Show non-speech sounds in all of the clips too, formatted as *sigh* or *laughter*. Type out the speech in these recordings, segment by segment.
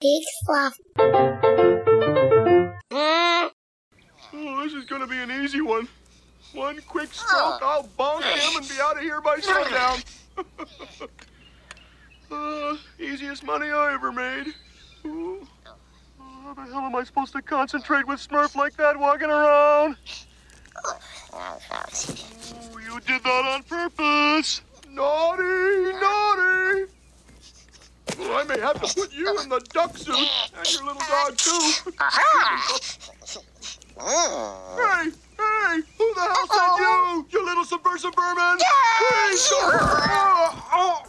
Big fluff. Oh, this is gonna be an easy one. One quick stroke, I'll bonk him and be out of here by *laughs* sundown. *laughs* uh, easiest money I ever made. Ooh. Oh, how the hell am I supposed to concentrate with Smurf like that walking around? Oh, you did that on purpose. Naughty, naughty. Oh, I may have to put you in the duck suit and your little dog too. Hey, hey, who the hell said you? You little subversive vermin! Please don't. Oh, oh.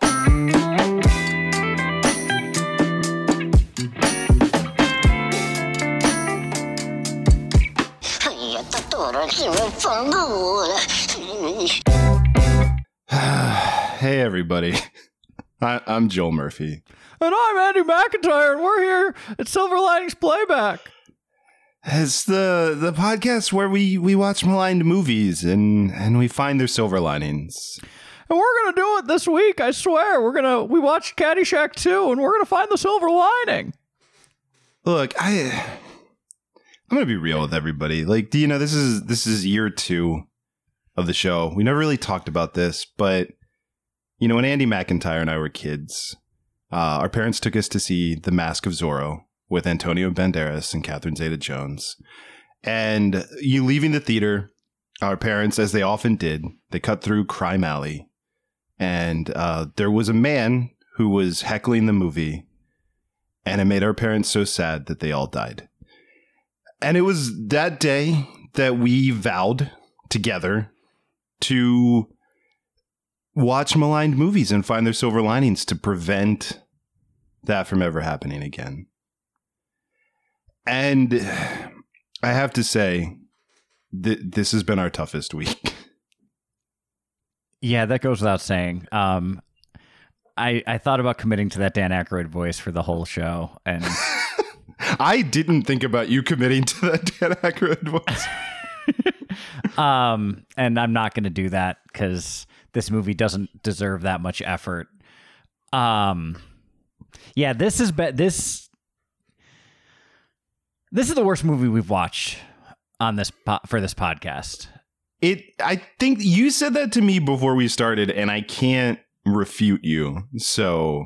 Uh, uh. *sighs* hey, everybody. *laughs* I, I'm Joel Murphy. And I'm Andy McIntyre, and we're here at Silver Linings Playback. It's the the podcast where we we watch maligned movies and and we find their silver linings. And we're gonna do it this week, I swear. We're gonna we watched Caddyshack 2, and we're gonna find the silver lining. Look, I I'm gonna be real with everybody. Like, do you know this is this is year two of the show. We never really talked about this, but you know, when Andy McIntyre and I were kids, uh, our parents took us to see The Mask of Zorro with Antonio Banderas and Catherine Zeta Jones. And you leaving the theater, our parents, as they often did, they cut through Crime Alley. And uh, there was a man who was heckling the movie, and it made our parents so sad that they all died. And it was that day that we vowed together to watch maligned movies and find their silver linings to prevent that from ever happening again. And *sighs* I have to say, th- this has been our toughest week. *laughs* Yeah, that goes without saying. Um, I I thought about committing to that Dan Aykroyd voice for the whole show, and *laughs* I didn't think about you committing to that Dan Aykroyd voice. *laughs* um, and I'm not going to do that because this movie doesn't deserve that much effort. Um, yeah, this is be- this this is the worst movie we've watched on this po- for this podcast. It. I think you said that to me before we started, and I can't refute you. So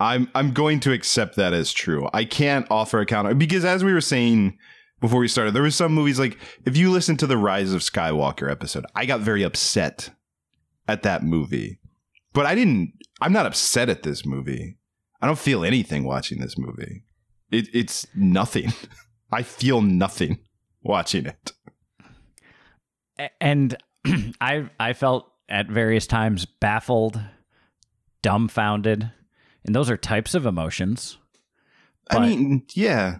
I'm I'm going to accept that as true. I can't offer a counter because as we were saying before we started, there was some movies like if you listen to the Rise of Skywalker episode, I got very upset at that movie. But I didn't I'm not upset at this movie. I don't feel anything watching this movie. It, it's nothing. *laughs* I feel nothing watching it. And *clears throat* I I felt at various times baffled, dumbfounded, and those are types of emotions. I mean, yeah.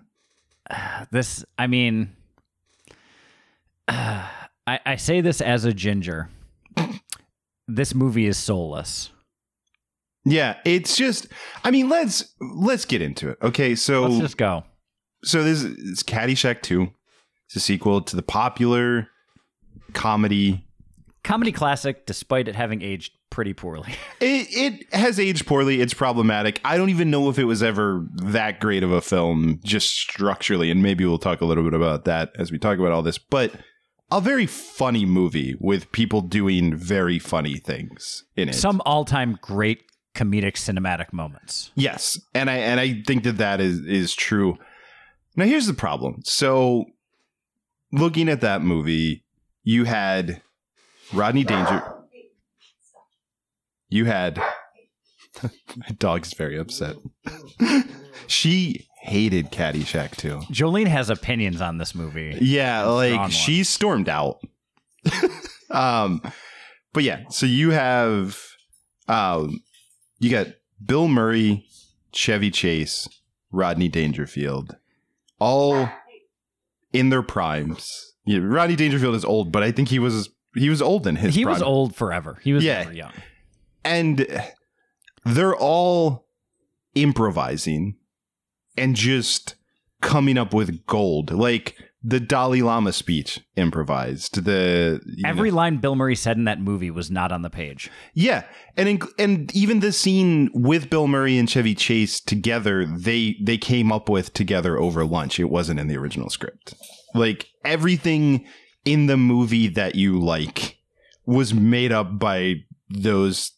*sighs* This, I mean, *sighs* I I say this as a ginger. *laughs* this movie is soulless. Yeah, it's just I mean, let's let's get into it. Okay, so Let's just go. so this is Caddyshack 2. It's a sequel to the popular comedy. Comedy classic, despite it having aged pretty poorly. *laughs* It it has aged poorly. It's problematic. I don't even know if it was ever that great of a film just structurally and maybe we'll talk a little bit about that as we talk about all this, but a very funny movie with people doing very funny things in it. Some all-time great comedic cinematic moments. Yes, and I and I think that that is is true. Now here's the problem. So looking at that movie, you had Rodney Danger. You had *laughs* my dog's very upset. *laughs* she hated Caddyshack too. Jolene has opinions on this movie. Yeah, like she stormed out. *laughs* um, but yeah, so you have, um, you got Bill Murray, Chevy Chase, Rodney Dangerfield, all in their primes. Yeah, Rodney Dangerfield is old, but I think he was he was old in his. He prime. was old forever. He was Yeah. never young. and they're all improvising and just coming up with gold. Like the Dalai Lama speech improvised. The Every know- line Bill Murray said in that movie was not on the page. yeah, and in, and even the scene with Bill Murray and Chevy Chase together, they they came up with together over lunch. It wasn't in the original script. Like everything in the movie that you like was made up by those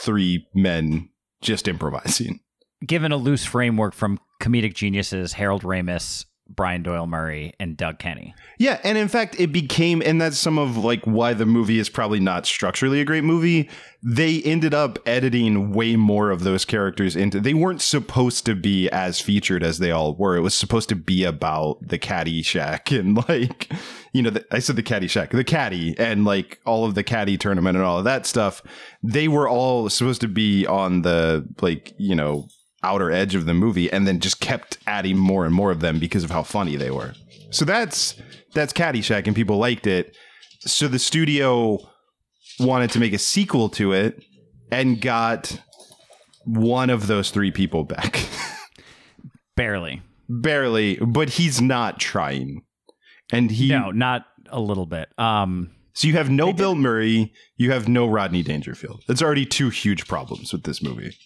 three men just improvising. Given a loose framework from comedic geniuses Harold Ramis, Brian Doyle Murray, and Doug Kenney. Yeah, and in fact, it became, and that's some of like why the movie is probably not structurally a great movie. They ended up editing way more of those characters into. They weren't supposed to be as featured as they all were. It was supposed to be about the Caddy Shack and like, you know, the, I said the Caddy Shack, the Caddy, and like all of the Caddy tournament and all of that stuff. They were all supposed to be on the like, you know, outer edge of the movie and then just kept adding more and more of them because of how funny they were. So that's that's Caddyshack and people liked it. So the studio wanted to make a sequel to it and got one of those three people back. *laughs* Barely. Barely, but he's not trying. And he No, not a little bit. Um, so you have no Bill Murray, you have no Rodney Dangerfield. That's already two huge problems with this movie.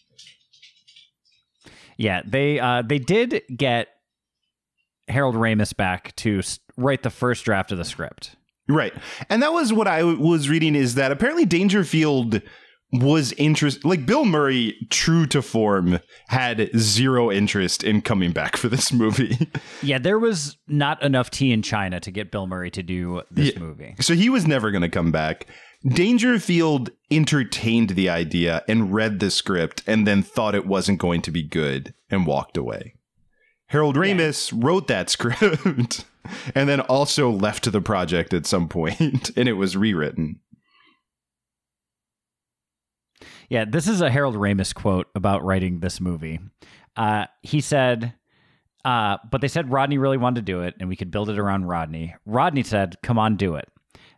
Yeah, they uh, they did get Harold Ramis back to write the first draft of the script. Right. And that was what I w- was reading is that apparently Dangerfield was interest like Bill Murray true to form had zero interest in coming back for this movie. *laughs* Yeah, there was not enough tea in China to get Bill Murray to do this Yeah. movie. so he was never going to come back. Dangerfield entertained the idea and read the script and then thought it wasn't going to be good and walked away. Harold Ramis wrote that *laughs* script and then also left the project at some point *laughs* and it was rewritten. Yeah, this is a Harold Ramis quote about writing this movie. Uh, he said, uh, but they said Rodney really wanted to do it and we could build it around Rodney. Rodney said, come on, do it.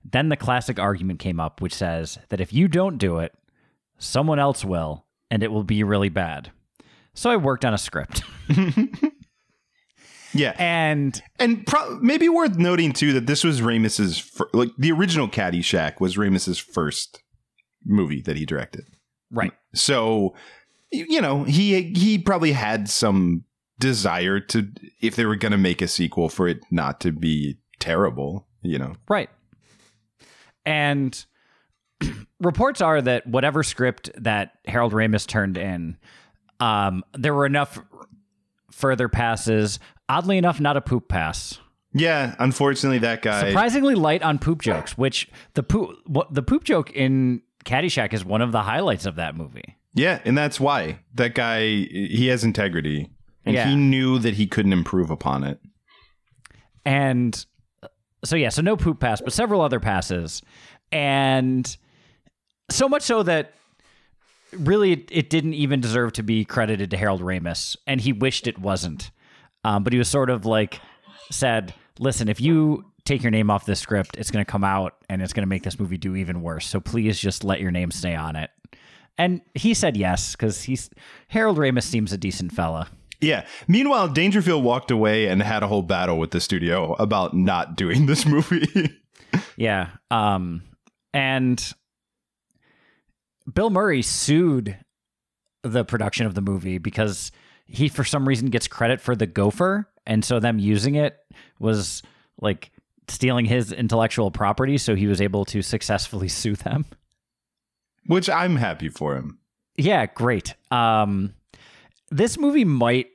Then the classic argument came up, which says that if you don't do it, someone else will, and it will be really bad. So I worked on a script. *laughs* Yeah. And And pro- maybe worth noting too that this was Ramis's fir- like the original Caddyshack was Ramis's first movie that he directed. right. So you know, he he probably had some desire to if they were going to make a sequel for it not to be terrible, you know. Right. And *clears throat* reports are that whatever script that Harold Ramis turned in, um, there were enough further passes. Oddly enough, not a poop pass. Yeah, unfortunately that guy Surprisingly light on poop jokes, which the poop what the poop joke in Caddyshack is one of the highlights of that movie. Yeah, and that's why that guy he has integrity and Yeah. he knew that he couldn't improve upon it. And so yeah, so no poop pass, but several other passes. And so much so that really it, it didn't even deserve to be credited to Harold Ramis, and he wished it wasn't. Um, but he was sort of like said, "Listen, if you take your name off this script, it's going to come out and it's going to make this movie do even worse. So please just let your name stay on it." And he said yes because he's Harold Ramis seems a decent fella. Yeah. Meanwhile, Dangerfield walked away and had a whole battle with the studio about not doing this movie. *laughs* Yeah. Um and Bill Murray sued the production of the movie because he for some reason gets credit for the gopher and so them using it was like stealing his intellectual property so he was able to successfully *laughs* sue them. Which I'm happy for him. Yeah, great. Um this movie might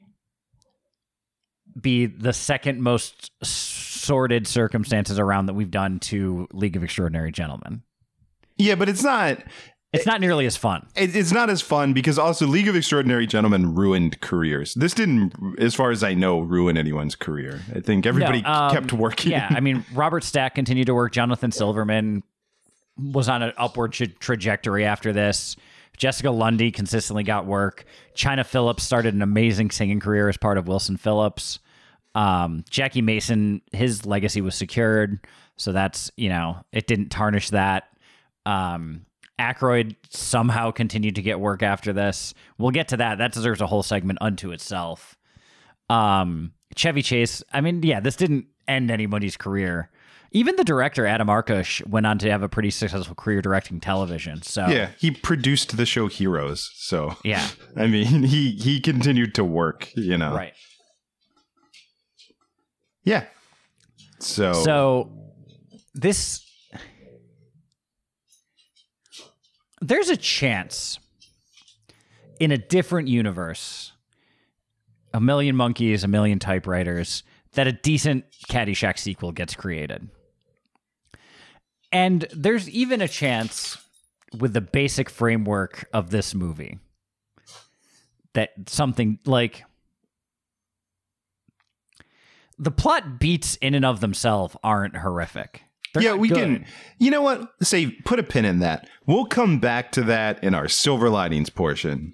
be the second most sordid circumstances around that we've done to League of Extraordinary Gentlemen. Yeah, but it's not It's not nearly as fun. it's not as fun because also League of Extraordinary Gentlemen ruined careers. This didn't as far as I know ruin anyone's career. I think everybody No, um, kept working. Yeah, I mean, Robert Stack continued to work. Jonathan Silverman was on an upward tra- trajectory after this. Jessica Lundy consistently got work. Chynna Phillips started an amazing singing career as part of Wilson Phillips. Um, Jackie Mason, his legacy was secured, so that's you know it didn't tarnish that. Um, Aykroyd somehow continued to get work after this. We'll get to that. That deserves a whole segment unto itself. Um, Chevy Chase. I mean, yeah, this didn't end anybody's career. Even the director Adam Arkush went on to have a pretty successful career directing television. So Yeah, he produced the show Heroes. So yeah, *laughs* I mean, he he continued to work. You know, right. Yeah. So So this there's a chance in a different universe, a million monkeys, a million typewriters, that a decent Caddyshack sequel gets created. And there's even a chance with the basic framework of this movie that something like the plot beats in and of themselves aren't horrific. They're yeah, we good. can. You know what? Say, put a pin in that. We'll come back to that in our silver linings portion.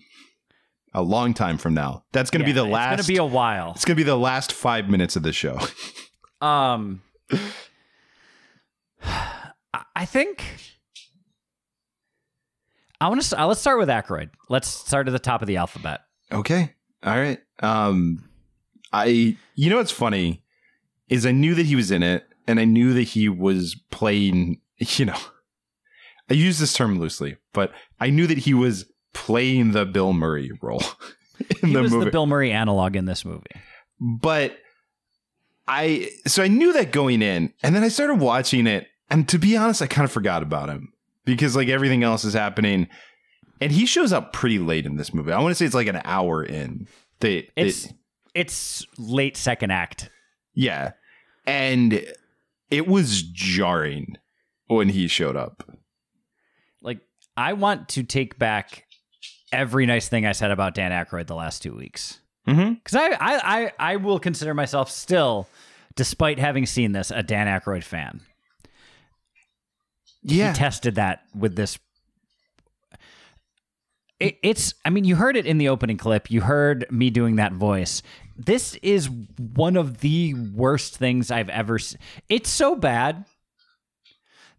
A long time from now. That's going to be the last. It's gonna be a while. it's going to be the last five minutes of the show. *laughs* Um, *sighs* I- think I want to. Let's start with Aykroyd. Let's start at the top of the alphabet. Okay. All right. Um, I. You know what's funny is I knew that he was in it, and I knew that he was playing. *laughs* You know, I use this term loosely, but I knew that he was playing the Bill Murray role *laughs* in He the was movie. the Bill Murray analog in this movie. but I so I knew that going in, and then I started watching it, and to be honest, I kind of forgot about him because like everything else is happening, and he shows up pretty late in this movie. I want to say it's like an hour in. They, they- It's late second act. yeah, and it was jarring when he showed up. Like I want to take back every nice thing I said about Dan Aykroyd the last two weeks. Mm-hmm. Because I, I, I, I will consider myself still, despite having seen this, a Dan Aykroyd fan. Yeah, He tested that with this. It, it's, I mean, you heard it in the opening clip. You heard me doing that voice. This is one of the worst things I've ever seen. It's so bad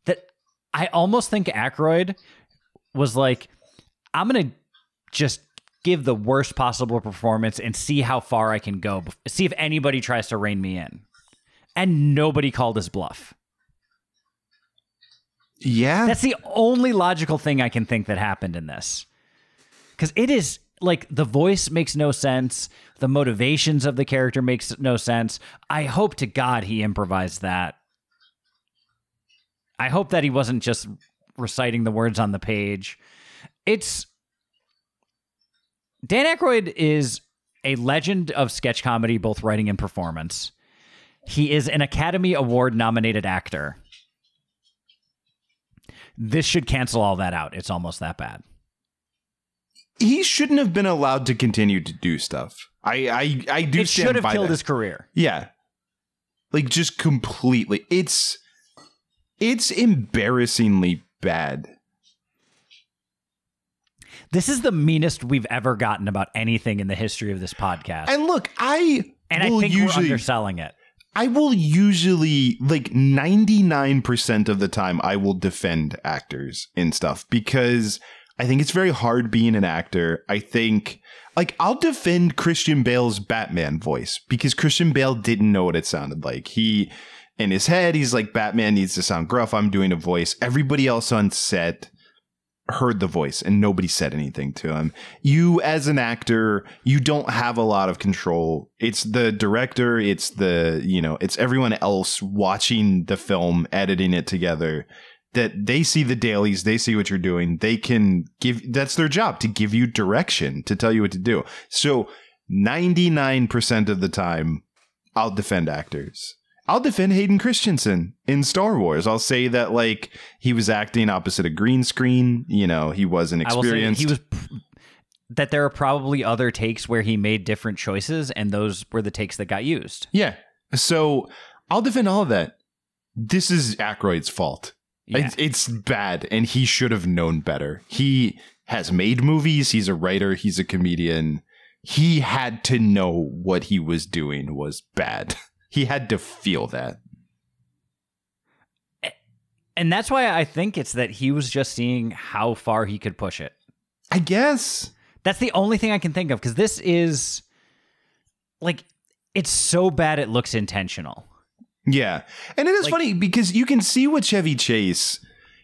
that I almost think Aykroyd was like, I'm going to just give the worst possible performance and see how far I can go. See if anybody tries to rein me in. And nobody called his bluff. yeah. That's the only logical thing I can think that happened in this. Because it is like the voice makes no sense. The motivations of the character makes no sense. I hope to God he improvised that. I hope that he wasn't just reciting the words on the page. It's Dan Aykroyd is a legend of sketch comedy, both writing and performance. He is an Academy Award nominated actor. This should cancel all that out. It's almost that bad. He shouldn't have been allowed to continue to do stuff. I I, I do It should have killed that. his career. Yeah. Like just completely. It's it's embarrassingly bad. This is the meanest we've ever gotten about anything in the history of this podcast. And look, I and I think we're usually underselling it. I will usually like 99% of the time I will defend actors and stuff because I think it's very hard being an actor. I think like I'll defend Christian Bale's Batman voice because Christian Bale didn't know what it sounded like. He in his head he's like Batman needs to sound gruff. I'm doing a voice. Everybody else on set heard the voice and nobody said anything to him. You as an actor, you don't have a lot of control. It's the director, it's the, you know, it's everyone else watching the film, editing it together that they see the dailies, they see what you're doing. They can give that's their job to give you direction, to tell you what to do. So 99% of the time I'll defend actors. I'll defend Hayden Christensen in Star Wars. I'll say that like he was acting opposite a green screen. You know, he wasn't I will say experienced. he was that there are probably other takes where he made different choices, and those were the takes that got used. yeah. So I'll defend all of that. This is Aykroyd's fault. Yeah. It's, it's bad, and he should have known better. He has made movies. He's a writer. He's a comedian. He had to know what he was doing was bad. *laughs* He had to feel that. And that's why I think it's that he was just seeing how far he could push it. I guess. That's the only thing I can think of because this is like it's so bad it looks intentional. Yeah. And it is Like- funny because you can see with Chevy Chase,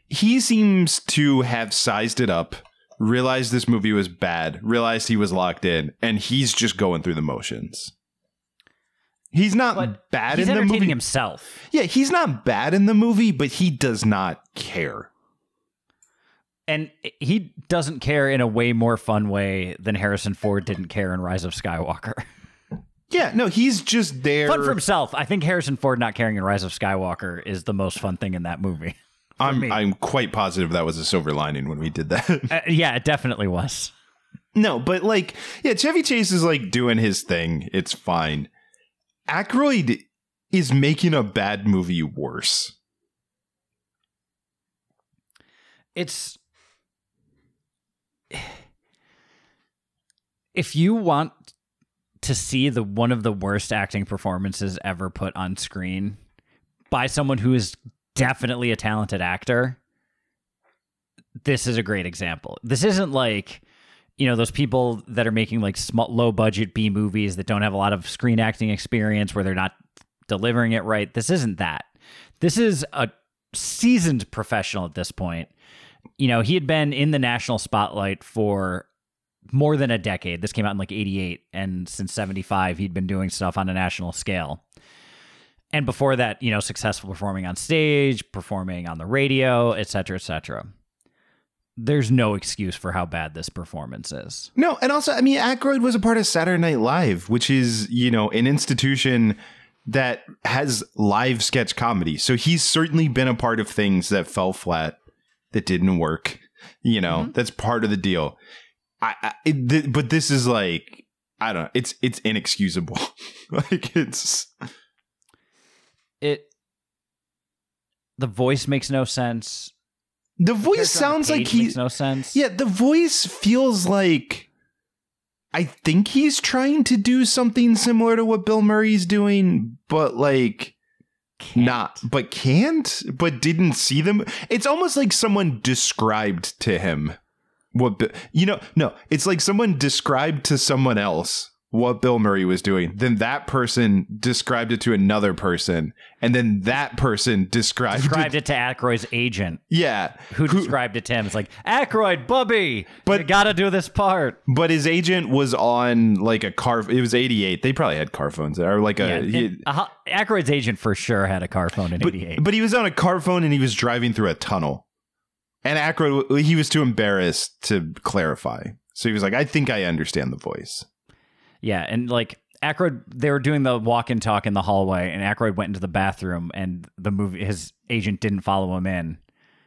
he seems to have sized it up, realized this movie was bad, realized he was locked in, and he's just going through the motions. He's not bad He's in the movie. himself. Yeah, he's not bad in the movie, but he does not care. And he doesn't care in a way more fun way than Harrison Ford didn't care in Rise of Skywalker. *laughs* Yeah, no, he's just there. fun for himself. I think Harrison Ford not caring in Rise of Skywalker is the most fun thing in that movie. *laughs* I'm me. I'm quite positive that was a silver lining when we did that. Uh, *laughs* yeah, it definitely was. No, but like, yeah, Chevy Chase is like doing his thing. It's fine. Aykroyd is making a bad movie worse. It's *sighs* if you want to see the one of the worst acting performances ever put on screen by someone who is definitely a talented actor, this is a great example. This isn't like you know those people that are making like small low budget B movies that don't have a lot of screen acting experience where they're not delivering it right. This isn't that. This is a seasoned professional at this point. You know, he had been in the national spotlight for more than a decade. This came out in like 88 and since 75 he'd been doing stuff on a national scale. And before that, you know, successful performing on stage, performing on the radio, et cetera, et cetera. There's no excuse for how bad this performance is. No, and also, I mean, Aykroyd was a part of Saturday Night Live, which is, you know, an institution that has live sketch comedy. So he's certainly been a part of things that fell flat, that didn't work. You know, mm-hmm. that's part of the deal. I, I it, th- but this is like, I don't know. It's it's inexcusable. *laughs* like it's It the voice makes no sense. the voice on the sounds like makes no sense. Yeah, the voice feels like I think he's trying to do something similar to what Bill Murray's doing, but like Can't. not but can't, but didn't see them. It's almost like someone described to him what Bi- you know, no, it's like someone described to someone else what Bill Murray was doing. Then that person described it to another person, and then that person described, described it. it to Aykroyd's agent, Yeah, who, described it to him. It's like Aykroyd, Bubby, But- you got to do this part. But his agent was on like a car. It was eighty eight. They probably had car phones there, or like Yeah, a. he- and, uh, Aykroyd's agent for sure had a car phone in but, '88. but he was on a car phone and he was driving through a tunnel, and Aykroyd he was too embarrassed to clarify. So he was like, "I think I understand the voice." Yeah, and like Aykroyd, they were doing the walk and talk in the hallway, and Aykroyd went into the bathroom, and the movie, his agent didn't follow him in,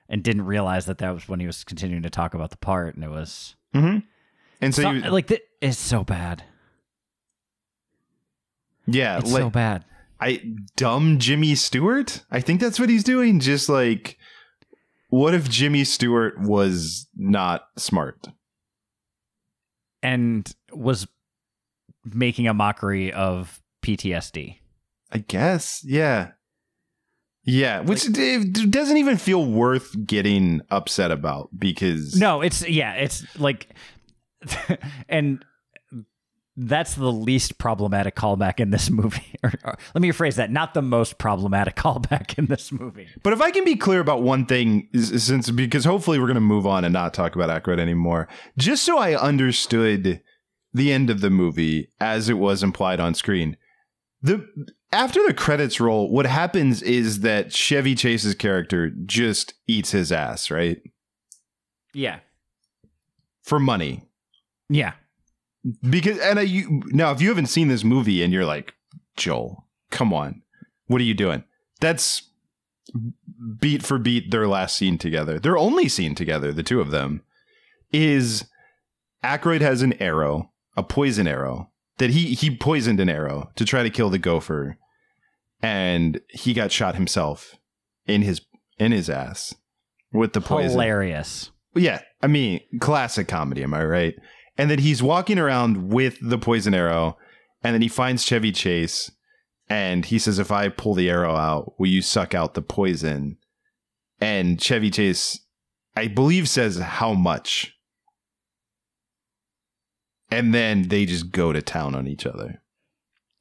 and didn't realize that that was when he was continuing to talk about the part, and it was Mm-hmm. And so, so, was- like th- it's so bad. yeah, It's like so bad. I dumb Jimmy Stewart. I think that's what he's doing. Just like, what if Jimmy Stewart was not smart? and was making a mockery of PTSD. I guess, yeah. Yeah, which d- d- doesn't even feel worth getting upset about because No, it's yeah, it's like, *laughs* and that's the least problematic callback in this *laughs* movie. or, or- let me rephrase that: not the most problematic *laughs* callback in this movie. But if I can be clear about one thing, since because hopefully we're going to move on and not talk about Aykroyd anymore, just so I understood the end of the movie as it was implied on screen. The after the credits roll, what happens is that Chevy Chase's character just eats his ass, right? Yeah, For money. yeah. Because and I, you, now, if you haven't seen this movie and you're like, Joel, come on, what are you doing? That's beat for beat their last scene together. Their only scene together, the two of them, is Aykroyd has an arrow, a poison arrow that he he poisoned an arrow to try to kill the gopher, and he got shot himself in his in his ass with the poison. Hilarious. Yeah, I mean, classic comedy, am I right? And then he's walking around with the poison arrow, and then he finds Chevy Chase, and he says, "If I pull the arrow out, will you suck out the poison?" And Chevy Chase, I believe, says, "How much?" And then they just go to town on each other.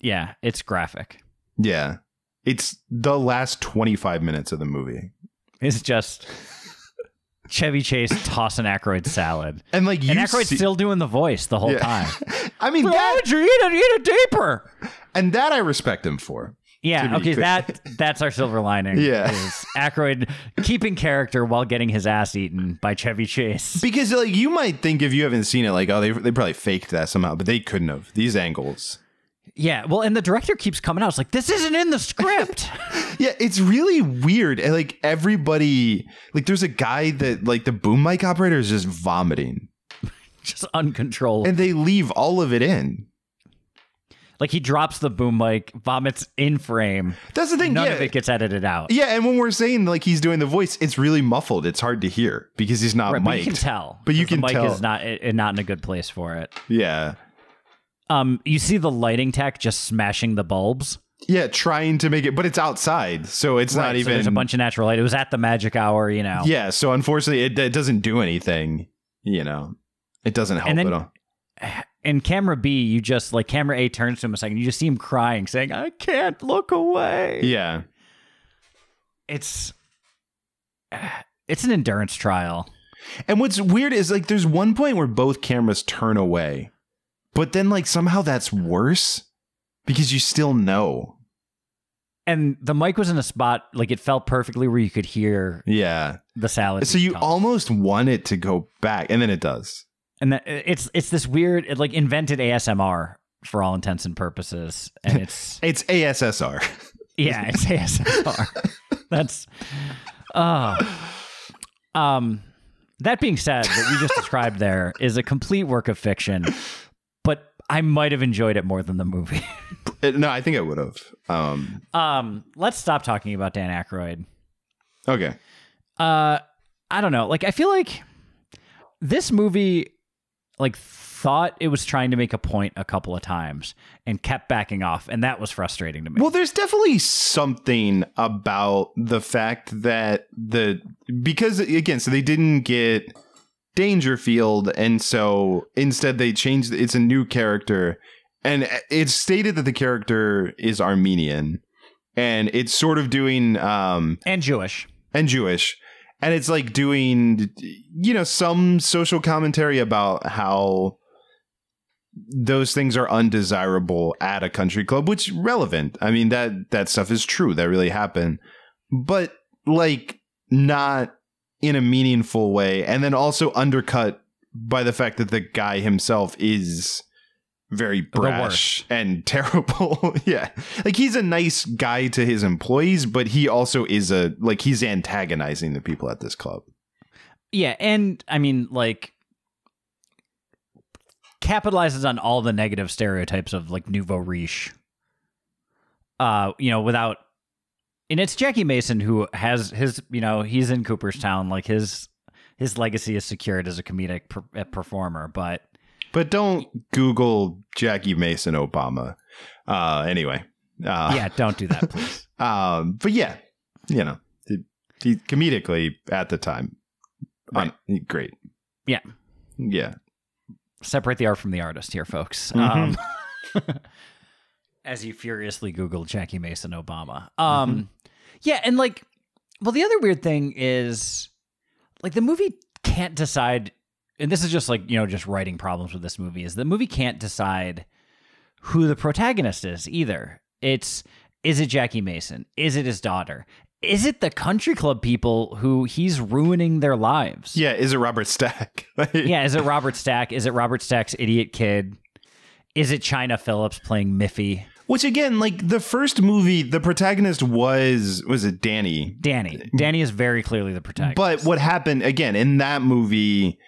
Yeah, it's graphic. Yeah, It's the last 25 minutes of the movie. It's just Chevy Chase tossing Aykroyd salad. And like you And Aykroyd's see- still doing the voice the whole Yeah. time. *laughs* I mean that you eat it? Eat it deeper. and that I respect him for. Yeah, okay, that that's our silver lining. *laughs* Yeah. is Aykroyd keeping character while getting his ass eaten by Chevy Chase. *laughs* Because like you might think if you haven't seen it like oh they they probably faked that somehow, but they couldn't have. These angles. Yeah, well, and the director keeps coming out. It's like this isn't in the script. *laughs* Yeah, it's really weird. And like everybody like there's a guy that like the boom mic operator is just vomiting. *laughs* Just uncontrolled. And they leave all of it in. like he drops the boom mic, vomits in frame. That's the thing. None yeah. of it gets edited out. Yeah, and when we're saying like he's doing the voice, it's really muffled. It's hard to hear because he's not Right, but you can tell. But you 'cause the can mic tell. is not i- not in a good place for it. Yeah. Um, you see the lighting tech just smashing the bulbs. Yeah, trying to make it, but it's outside, so it's not Right, so even. there's a bunch of natural light. It was at the magic hour, you know. Yeah, so unfortunately, it, it doesn't do anything. You know, it doesn't help then- at all. *sighs* In camera B, you just like camera A turns to him a second. You just see him crying, saying, "I can't look away." Yeah, It's *sighs* it's an endurance trial. and what's weird is like there's one point where both cameras turn away, but then like somehow that's worse because you still know. And the mic was in a spot like it felt perfectly where you could hear Yeah, the salad. so you tossed. almost want it to go back, and then it does. and that, it's it's this weird it like invented ASMR for all intents and purposes, and it's *laughs* It's ASSR. *laughs* yeah, it's ASMR. *laughs* That's uh um that being said, what we just described there is a complete work of fiction, I might have enjoyed it more than the movie. It- *laughs* no, I think I would have. Um, um, let's stop talking about Dan Aykroyd. okay. Uh, I don't know. Like, I feel like this movie, like, thought it was trying to make a point a couple of times and kept backing off, and that was frustrating to me. Well, there's definitely something about the fact that the because again, so they didn't get Dangerfield, and so instead they changed. It's a new character, and it's stated that the character is Armenian, and it's sort of doing um and Jewish. and Jewish. And it's like doing, you know, some social commentary about how those things are undesirable at a country club, which relevant. I mean, that that stuff is true. That really happened. But like not in a meaningful way. And then also undercut by the fact that the guy himself is very brash and *laughs* terrible. yeah. Like he's a nice guy to his employees, but he also is a like he's antagonizing the people at this club. Yeah, and I mean, like, capitalizes on all the negative stereotypes of like nouveau riche. Uh, you know, without, and it's Jackie Mason who has his, you know, he's in Cooperstown, like his his legacy is secured as a comedic per- performer, but But don't Google Jackie Mason Obama. Uh anyway. Uh yeah, don't do that, *laughs* please. Um but yeah, you know, he, he comedically at the time. Right. great. Yeah. Yeah. Separate the art from the artist here, folks. Mhm. Um, *laughs* as you furiously Google Jackie Mason Obama. Um, Yeah, and like, well, the other weird thing is, like, the movie can't decide, and this is just like, you know, just writing problems with this movie, is the movie can't decide who the protagonist is either. It's, is it Jackie Mason? Is it his daughter? Is it the country club people who he's ruining their lives? Yeah, is it Robert Stack? *laughs* yeah, is it Robert Stack? Is it Robert Stack's idiot kid? Is it Chynna Phillips playing Miffy? Which again, like the first movie, the protagonist was was it Danny? Danny. Danny is very clearly the protagonist. But what happened again in that movie?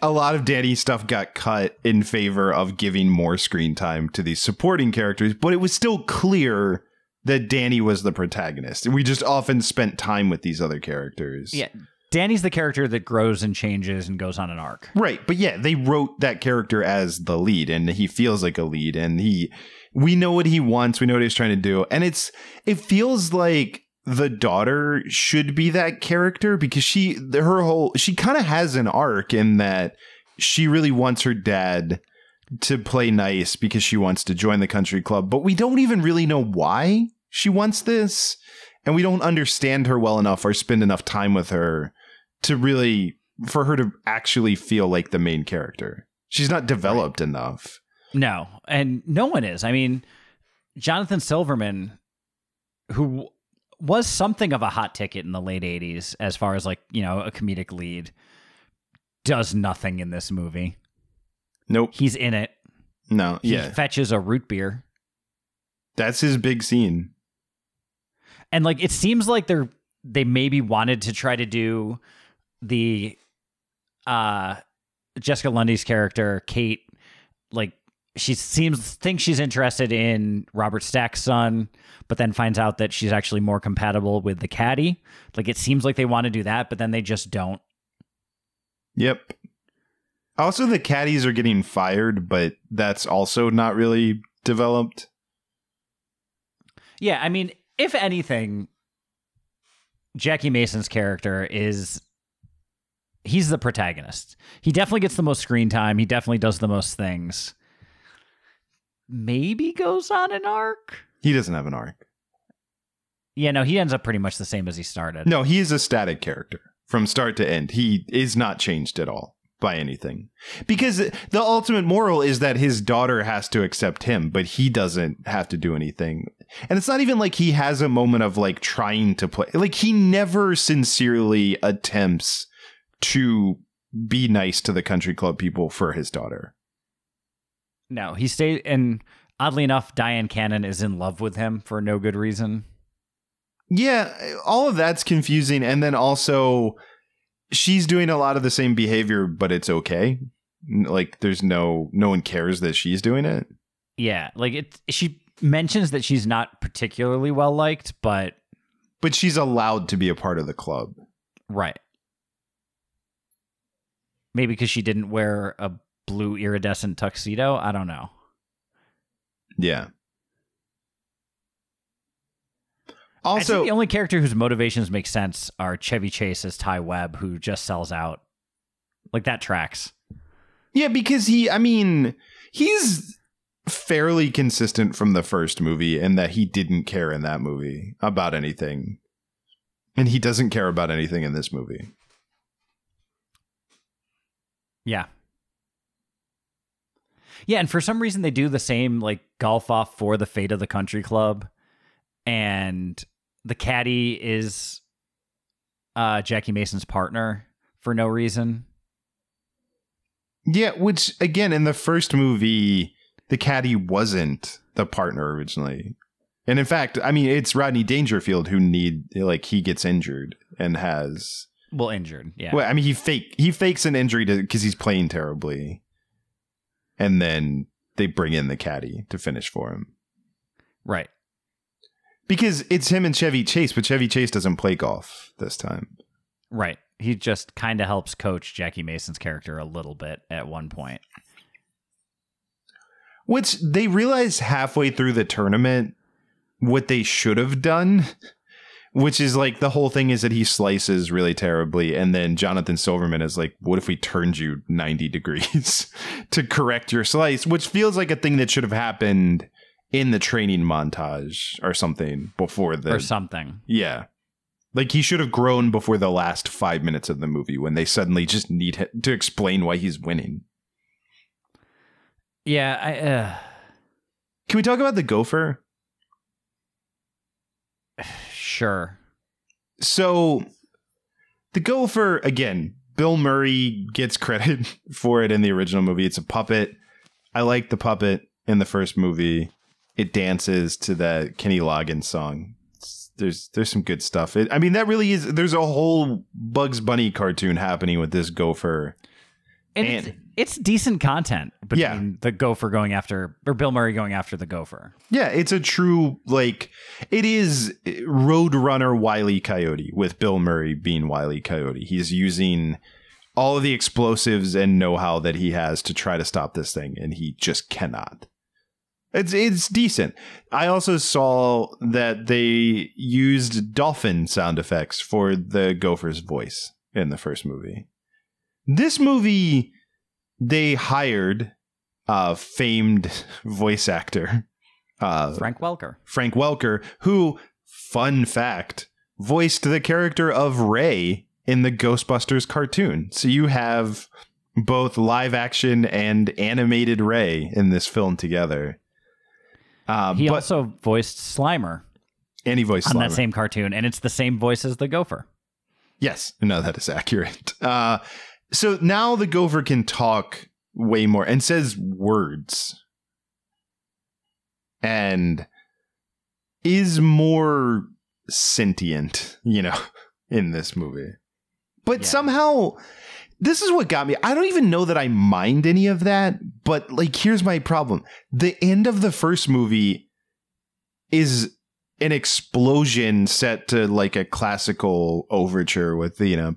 A lot of Danny's stuff got cut in favor of giving more screen time to these supporting characters, but it was still clear that Danny was the protagonist. We just often spent time with these other characters. yeah, Danny's the character that grows and changes and goes on an arc. Right, but yeah, they wrote that character as the lead and he feels like a lead and he we know what he wants, we know what he's trying to do. And it's it feels like the daughter should be that character because she her whole she kind of has an arc in that she really wants her dad to play nice because she wants to join the country club, but we don't even really know why she wants this, and we don't understand her well enough or spend enough time with her to really for her to actually feel like the main character. She's not developed enough. No, and no one is. I mean, Jonathan Silverman, who was something of a hot ticket in the late 80s as far as like, you know, a comedic lead, does nothing in this movie. Nope. He's in it. No. He Yeah. fetches a root beer. That's his big scene. And like it seems like they're they maybe wanted to try to do the uh Jessica Lundy's character, Kate, like she seems thinks she's interested in Robert Stack's son, but then finds out that she's actually more compatible with the caddy. Like it seems like they want to do that, but then they just don't. Yep. Also, the caddies are getting fired, but that's also not really developed. Yeah, I mean, if anything, Jackie Mason's character is he's the protagonist. He definitely gets the most screen time. He definitely does the most things. Maybe goes on an arc. He doesn't have an arc. Yeah, no, he ends up pretty much the same as he started. No, he is a static character from start to end. He is not changed at all by anything. Because the ultimate moral is that his daughter has to accept him, but he doesn't have to do anything. And it's not even like he has a moment of like trying to play. Like he never sincerely attempts to be nice to the country club people for his daughter. No, he stayed and oddly enough, Dyan Cannon is in love with him for no good reason. Yeah, all of that's confusing. And then also, she's doing a lot of the same behavior, but it's okay. Like, there's no, no one cares that she's doing it. Yeah, like it she mentions that she's not particularly well liked, but But she's allowed to be a part of the club. Right. Maybe because she didn't wear a blue iridescent tuxedo. I don't know. Yeah. Also, the only character whose motivations make sense are Chevy Chase as Ty Webb, who just sells out. Like that tracks. yeah, because he, I mean, he's fairly consistent from the first movie in that he didn't care in that movie about anything. And he doesn't care about anything in this movie. Yeah. Yeah, and for some reason they do the same like golf off for the fate of the country club. And the caddy is uh Jackie Mason's partner for no reason. Yeah, which again in the first movie, the caddy wasn't the partner originally. And in fact, I mean it's Rodney Dangerfield who need like he gets injured and has Well, injured. Yeah. well, I mean he fake he fakes an injury because he's playing terribly. And then they bring in the caddy to finish for him. right. Because it's him and Chevy Chase, but Chevy Chase doesn't play golf this time. Right. He just kind of helps coach Jackie Mason's character a little bit at one point. Which they realize halfway through the tournament what they should have done, which is like the whole thing is that he slices really terribly. And then Jonathan Silverman is like, What if we turned you 90 degrees *laughs* to correct your slice? Which feels like a thing that should have happened in the training montage or something before the. or something. yeah. Like he should have grown before the last five minutes of the movie when they suddenly just need to explain why he's winning. Yeah, I uh, Can we talk about the gopher? *sighs* *sighs* *sighs* sure. So the gopher again, Bill Murray gets credit *laughs* for it in the original movie. It's a puppet. I like the puppet in the first movie. It dances to that Kenny Loggins song. It's- there's there's some good stuff. It, I mean, that really is. There's a whole Bugs Bunny cartoon happening with this gopher. And, And- it's, decent content between Yeah. the gopher going after or Bill Murray going after the gopher. Yeah, it's a true like it is eh, Roadrunner Wiley Coyote with Bill Murray being Wiley Coyote. He's using all of the explosives and know-how that he has to try to stop this thing and he just cannot. It's it's decent. I also saw that they used dolphin sound effects for the gopher's voice in the first movie. This movie they hired a famed *laughs* voice actor uh, Frank Welker. Frank Welker, who, fun fact, voiced the character of Ray in the Ghostbusters cartoon. So you have both live action and animated Ray in this film together. Uh, He but, also voiced Slimer and he voiced on that same cartoon, and it's the same voice as the Gopher. Yes, no, that is accurate. Uh, so now the gopher can talk way more and says words and is more sentient, you know, *laughs* in this movie. But Yeah. somehow, this is what got me. I don't even know that I mind any of that, but like, here's my problem the end of the first movie is an explosion set to like a classical overture with you know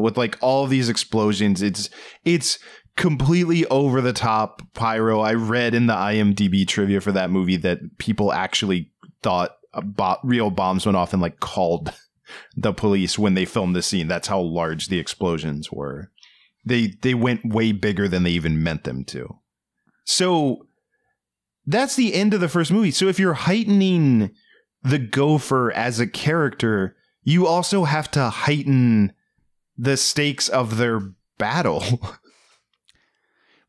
with like all these explosions. It's it's completely over the top pyro. I read in the imdb trivia for that movie that people actually thought a bo- real bombs went off and like called the police when they filmed the scene. That's how large the explosions were. They they went way bigger than they even meant them to. So that's the end of the first movie. So if you're heightening the gopher as a character, you also have to heighten the stakes of their battle. *laughs*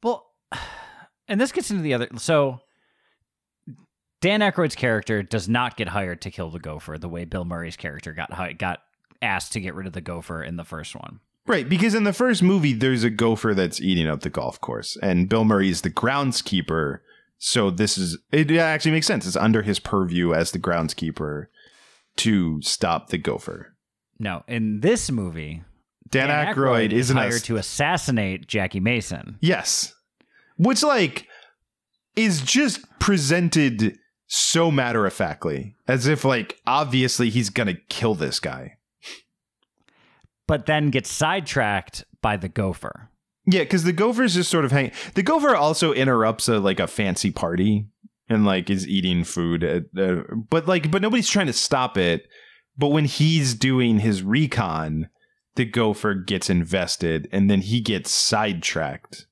Well, and this gets into the other. So, Dan Aykroyd's character does not get hired to kill the gopher the way Bill Murray's character got got asked to get rid of the gopher in the first one. right, because in the first movie there's a gopher that's eating up the golf course and Bill Murray is the groundskeeper. So this is it actually makes sense. It's under his purview as the groundskeeper to stop the gopher. No, in this movie, Dan, Aykroyd, is isn't hired to assassinate Jackie Mason. Yes. Which like is just presented so matter of factly. As if like obviously he's gonna kill this guy. but then gets sidetracked by the gopher. Yeah, because the gopher's just sort of hang the gopher also interrupts a like a fancy party and like is eating food at, uh, but like but nobody's trying to stop it. But when he's doing his recon, the gopher gets invested and then he gets sidetracked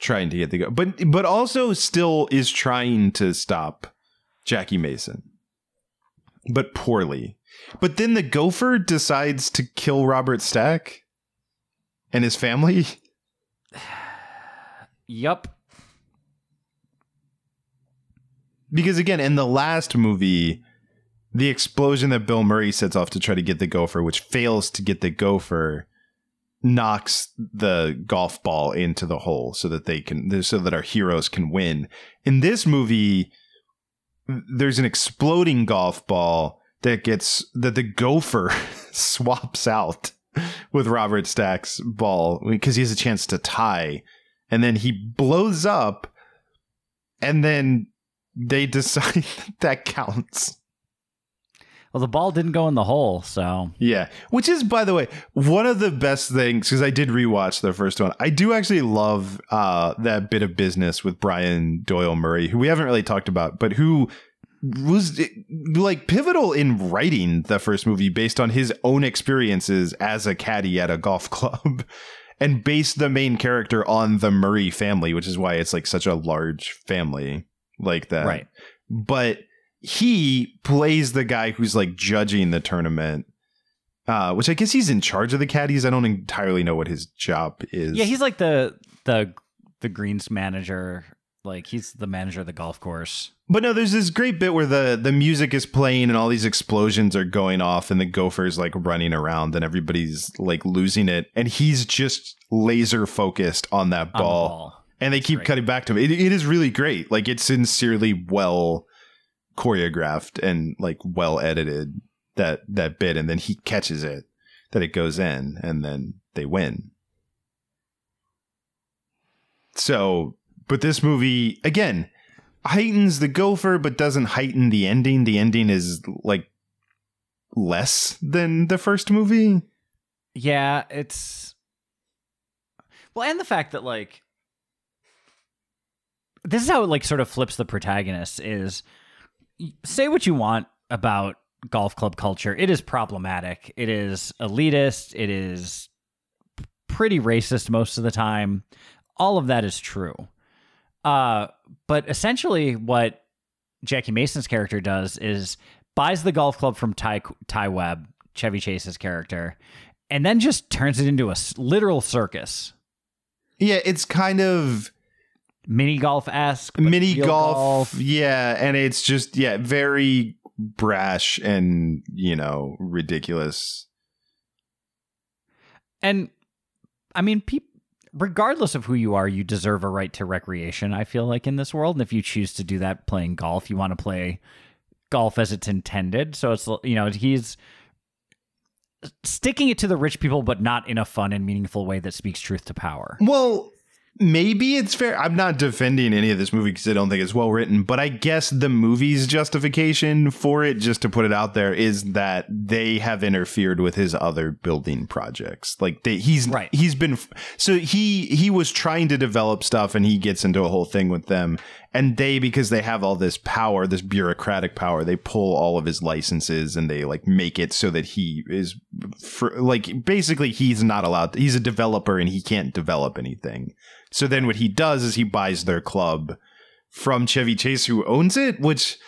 trying to get the go but but also still is trying to stop Jackie Mason. But poorly. But then the gopher decides to kill Robert Stack and his family. *laughs* Yup. Because again, in the last movie, the explosion that Bill Murray sets off to try to get the gopher, which fails to get the gopher, knocks the golf ball into the hole so that they can so that our heroes can win. In this movie, there's an exploding golf ball that gets that the gopher *laughs* swaps out *laughs* with Robert Stack's ball because he has a chance to tie and then he blows up and then they *laughs* decide that counts. Well, the ball didn't go in the hole, so Yeah, which is, by the way, one of the best things because I did rewatch the first one. I do actually love uh, that bit of business with Brian Doyle Murray, who we haven't really talked about, but who was like pivotal in writing the first movie based on his own experiences as a caddy at a golf *laughs* club. And based the main character on the Murray family, which is why it's like such a large family like that. right. But he plays the guy who's like judging the tournament, uh, which I guess he's in charge of the caddies. I don't entirely know what his job is. Yeah, he's like the the the greens manager. Like he's the manager of the golf course. But no, there's this great bit where the the music is playing and all these explosions are going off and the gopher's like running around and everybody's like losing it and he's just laser focused on that on ball. ball. And they keep great. cutting back to him. It, it is really great. Like it's sincerely well choreographed and like well edited that that bit and then he catches it that it goes in and then they win. So, but this movie again heightens the gopher but doesn't heighten the ending. The ending is like less than the first movie. Yeah, it's well, and the fact that like this is how it like sort of flips the protagonist is say what you want about golf club culture. It is problematic. It is elitist. It is pretty racist most of the time. All of that is true. Uh, but essentially, what Jackie Mason's character does is buys the golf club from Ty Ty Webb, Chevy Chase's character, and then just turns it into a literal circus, Yeah, it's kind of mini golf esque, mini golf, Yeah, and it's just yeah, very brash and you know ridiculous. And I mean, peop regardless of who you are, you deserve a right to recreation. I feel like in this world, and if you choose to do that playing golf, you want to play golf as it's intended. So it's you know he's sticking it to the rich people, but not in a fun and meaningful way that speaks truth to power. Well, maybe it's fair. I'm not defending any of this movie because I don't think it's well written, but I guess the movie's justification for it, just to put it out there, is that they have interfered with his other building projects. Like they, he's Right. he's been so he he was trying to develop stuff, and he gets into a whole thing with them, and they because they have all this power, this bureaucratic power, they pull all of his licenses and they like make it so that he is for like basically he's not allowed. he's a developer and he can't develop anything. So then what he does is he buys their club from Chevy Chase who owns it, which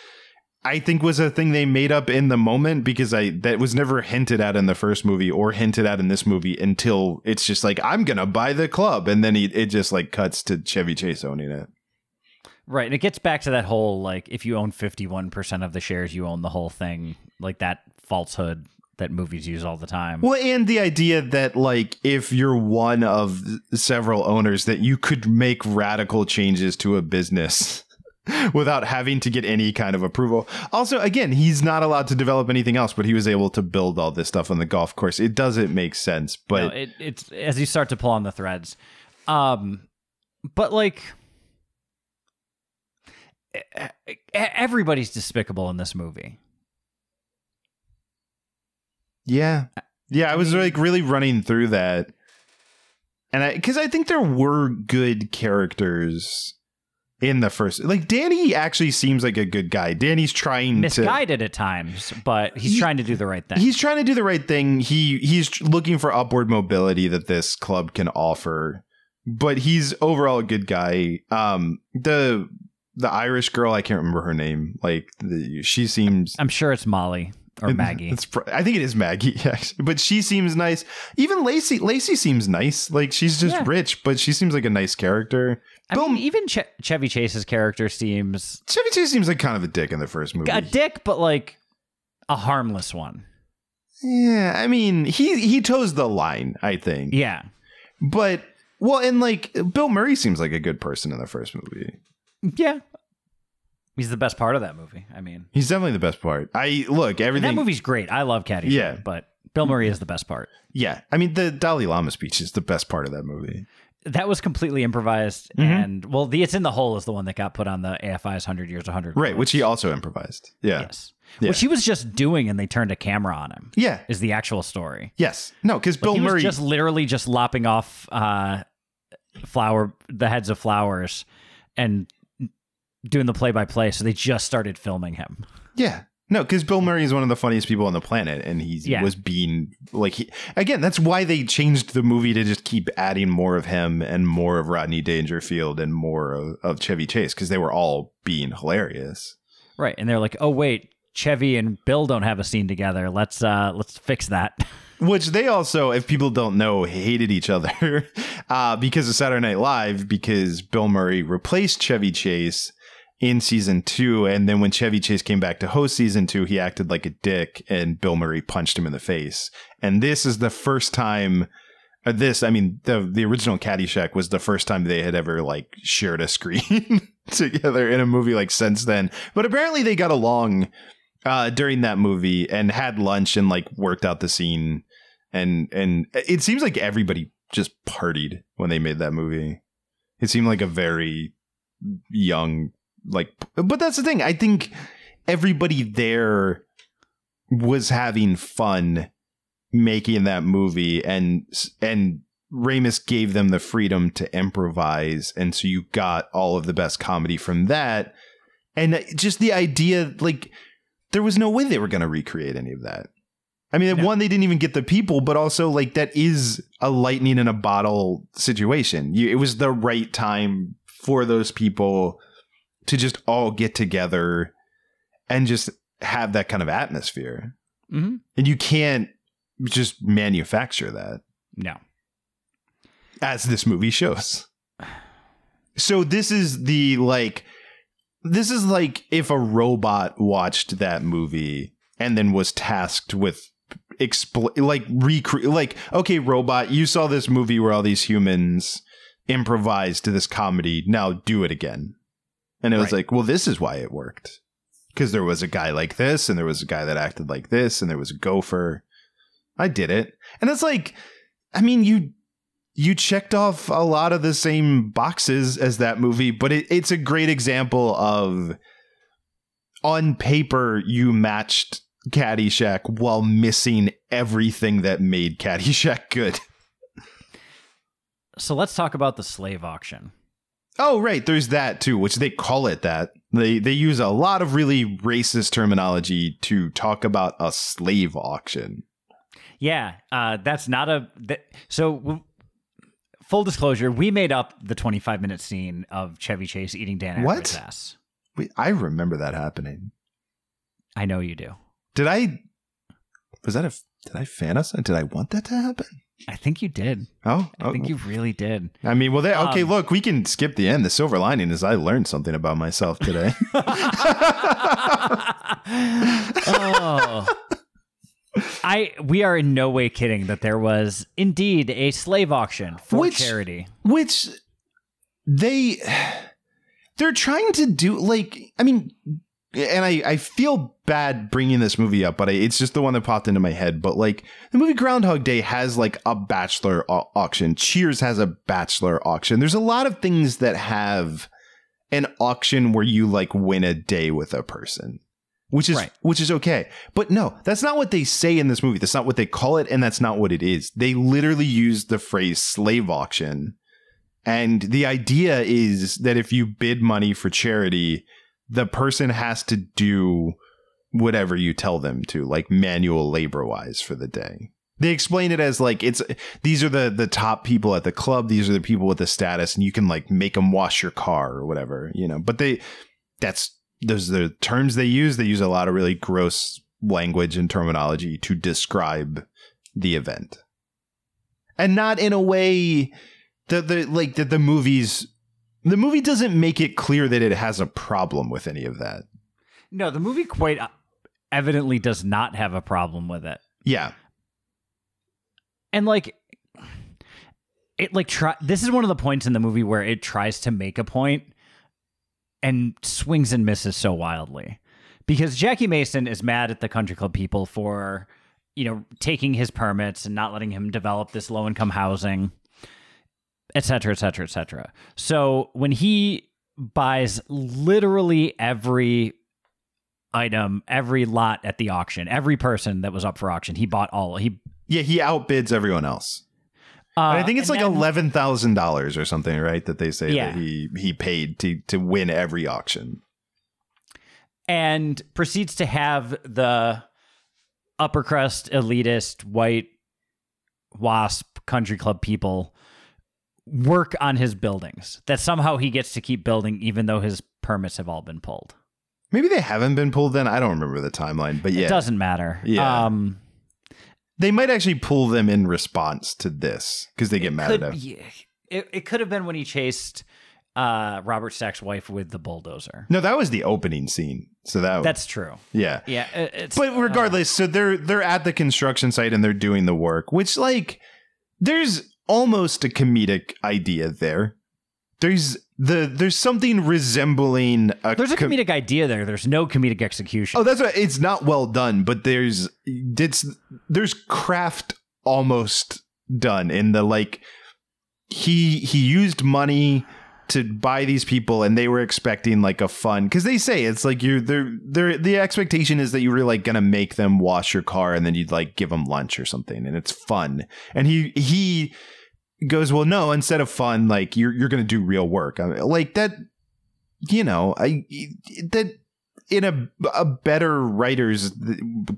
I think was a thing they made up in the moment because I that was never hinted at in the first movie or hinted at in this movie until it's just like I'm to buy the club and then he, it just like cuts to Chevy Chase owning it. Right. And it gets back to that whole like if you own 51% of the shares, you own the whole thing, like that falsehood that movies use all the time. Well, and the idea that like if you're one of several owners that you could make radical changes to a business *laughs* without having to get any kind of approval. Also, again, he's not allowed to develop anything else, but he was able to build all this stuff on the golf course. It doesn't make sense, but No, it, it's as you start to pull on the threads. Um, but like everybody's despicable in this movie. Yeah. Yeah, I was like really running through that. And I cuz I think there were good characters in the first like Danny actually seems like a good guy. Danny's trying to Misguided at times, but he's He- trying to do the right thing. He's trying to do the right thing. He he's looking for upward mobility that this club can offer. But he's overall a good guy. Um the the Irish girl, I can't remember her name. Like the, she seems I'm sure it's Molly or Maggie. It's, I think it is Maggie, *laughs* actually. But she seems nice. Even Lacey, Lacey seems nice. Like she's just Yeah. rich, but she seems like a nice character. I Bill- mean, even Che- Chevy Chase's character seems Chevy Chase seems like kind of a dick in the first movie. a dick, but like a harmless one. Yeah, I mean, he he toes the line, I think. Yeah. But well, and like Bill Murray seems like a good person in the first movie. Yeah. He's the best part of that movie. I mean, He's definitely the best part. I look and everything. that movie's great. I love Caddy. Yeah. but Bill Murray is the best part. Yeah, I mean the Dalai Lama speech is the best part of that movie. That was completely improvised, Mhm. and well, the "It's in the Hole" is the one that got put on the AFI's Hundred Years, hundred. Right, which he also improvised. Yeah, yes, Yeah. which he was just doing, and they turned a camera on him. yeah, Is the actual story. yes. No, because Like, Bill he was Murray. just literally just lopping off uh, flower the heads of flowers and doing the play by play. So they just started filming him. Yeah. No, because Bill Murray is one of the funniest people on the planet, and he Yeah. was being like he again. That's why they changed the movie to just keep adding more of him and more of Rodney Dangerfield and more of, of Chevy Chase because they were all being hilarious. Right, and they're like, "Oh wait, Chevy and Bill don't have a scene together. Let's uh let's fix that." *laughs* Which they also, if people don't know, hated each other *laughs* uh, because of Saturday Night Live. Because Bill Murray replaced Chevy Chase in season two, and then when Chevy Chase came back to host season two, he acted like a dick, and Bill Murray punched him in the face. And this is the first time. uh, This, I mean, the the original Caddyshack was the first time they had ever like shared a screen *laughs* together in a movie. Like since then, but apparently they got along uh, during that movie and had lunch and like worked out the scene and and it seems like everybody just partied when they made that movie. It seemed like a very young like but that's the thing. I think everybody there was having fun making that movie and and Ramis gave them the freedom to improvise and so you got all of the best comedy from that and just the idea like there was no way they were going to recreate any of that. I mean, No. one, they didn't even get the people, but also like that is a lightning in a bottle situation. You, it was the right time for those people to just all get together and just have that kind of atmosphere. Mhm. And you can't just manufacture that No. as this movie shows. So this is the like this is like if a robot watched that movie and then was tasked with expl- like recreate like okay robot you saw this movie where all these humans improvised to this comedy now do it again and it was Right. like well this is why it worked because there was a guy like this and there was a guy that acted like this and there was a gopher i did it and it's like i mean you you checked off a lot of the same boxes as that movie, but it, it's a great example of on paper you matched Caddyshack while missing everything that made Caddyshack good. So let's talk about the slave auction. Oh, right, there's that too, which they call it that. They they use a lot of really racist terminology to talk about a slave auction. Yeah, uh, that's not a. So, w- full disclosure, we made up the 25 minute scene of Chevy Chase eating Dan What? Aykroyd's ass. Wait, I remember that happening. I know you do. Did I? Was that a? Did I fantasize? Did I want that to happen? I think you did. Oh, I think you really did. I mean, well, they, okay. Um, look, we can skip the end. The silver lining is I learned something about myself today. *laughs* oh. I we are in no way kidding that there was indeed a slave auction for Which- charity. Which they they're trying to do. Like, I mean, and I I feel bad bringing this movie up, but I, it's just the one that popped into my head. But like, the movie Groundhog Day has like a bachelor au- auction. Cheers has a bachelor auction. There's a lot of things that have an auction where you like win a day with a person. Which is Right. which is okay. But no, that's not what they say in this movie. That's not what they call it, and that's not what it is. They literally use the phrase slave auction. And the idea is that if you bid money for charity, the person has to do whatever you tell them to, like manual labor wise for the day. They explain it as like it's these are the the top people at the club, these are the people with the status, and you can like make them wash your car or whatever, you know. But they that's those are the terms they use. They use a lot of really gross language and terminology to describe the event. And not in a way that the like that the movies the movie doesn't make it clear that it has a problem with any of that. No, the movie quite uh, evidently does not have a problem with it. Yeah. And like it like try this is one of the points in the movie where it tries to make a point and swings and misses so wildly. Because Jackie Mason is mad at the country club people for, you know, taking his permits and not letting him develop this low income housing, et cetera, et cetera, et cetera. So when he buys literally every item, every lot at the auction, every person that was up for auction, he bought all. He Yeah, he outbids everyone else. uh, I think it's like then- eleven thousand dollars or something, right? That they say Yeah. that he he paid to to win every auction. and proceeds to have the upper crust elitist white wasp country club people work on his buildings that somehow he gets to keep building even though his permits have all been pulled Maybe they haven't been pulled then. I don't remember the timeline, but yeah. it doesn't matter Yeah. um They might actually pull them in response to this because they get mad could, at him. yeah, it, it could have been when he chased uh robert stack's wife with the bulldozer No, that was the opening scene. So that that's true yeah. yeah it's But regardless, so they're they're at the construction site and they're doing the work, which like there's almost a comedic idea there. There's the there's something resembling a there's a com- comedic idea there. There's no comedic execution. Oh, that's what it's not well done, but there's it's there's craft almost done in the like he he used money to buy these people and they were expecting like a fun because they say it's like you're they're they're the expectation is that you were like gonna make them wash your car and then you'd like give them lunch or something and it's fun and he he goes well no instead of fun like you're you're gonna do real work I mean, like that you know I that in a a better writers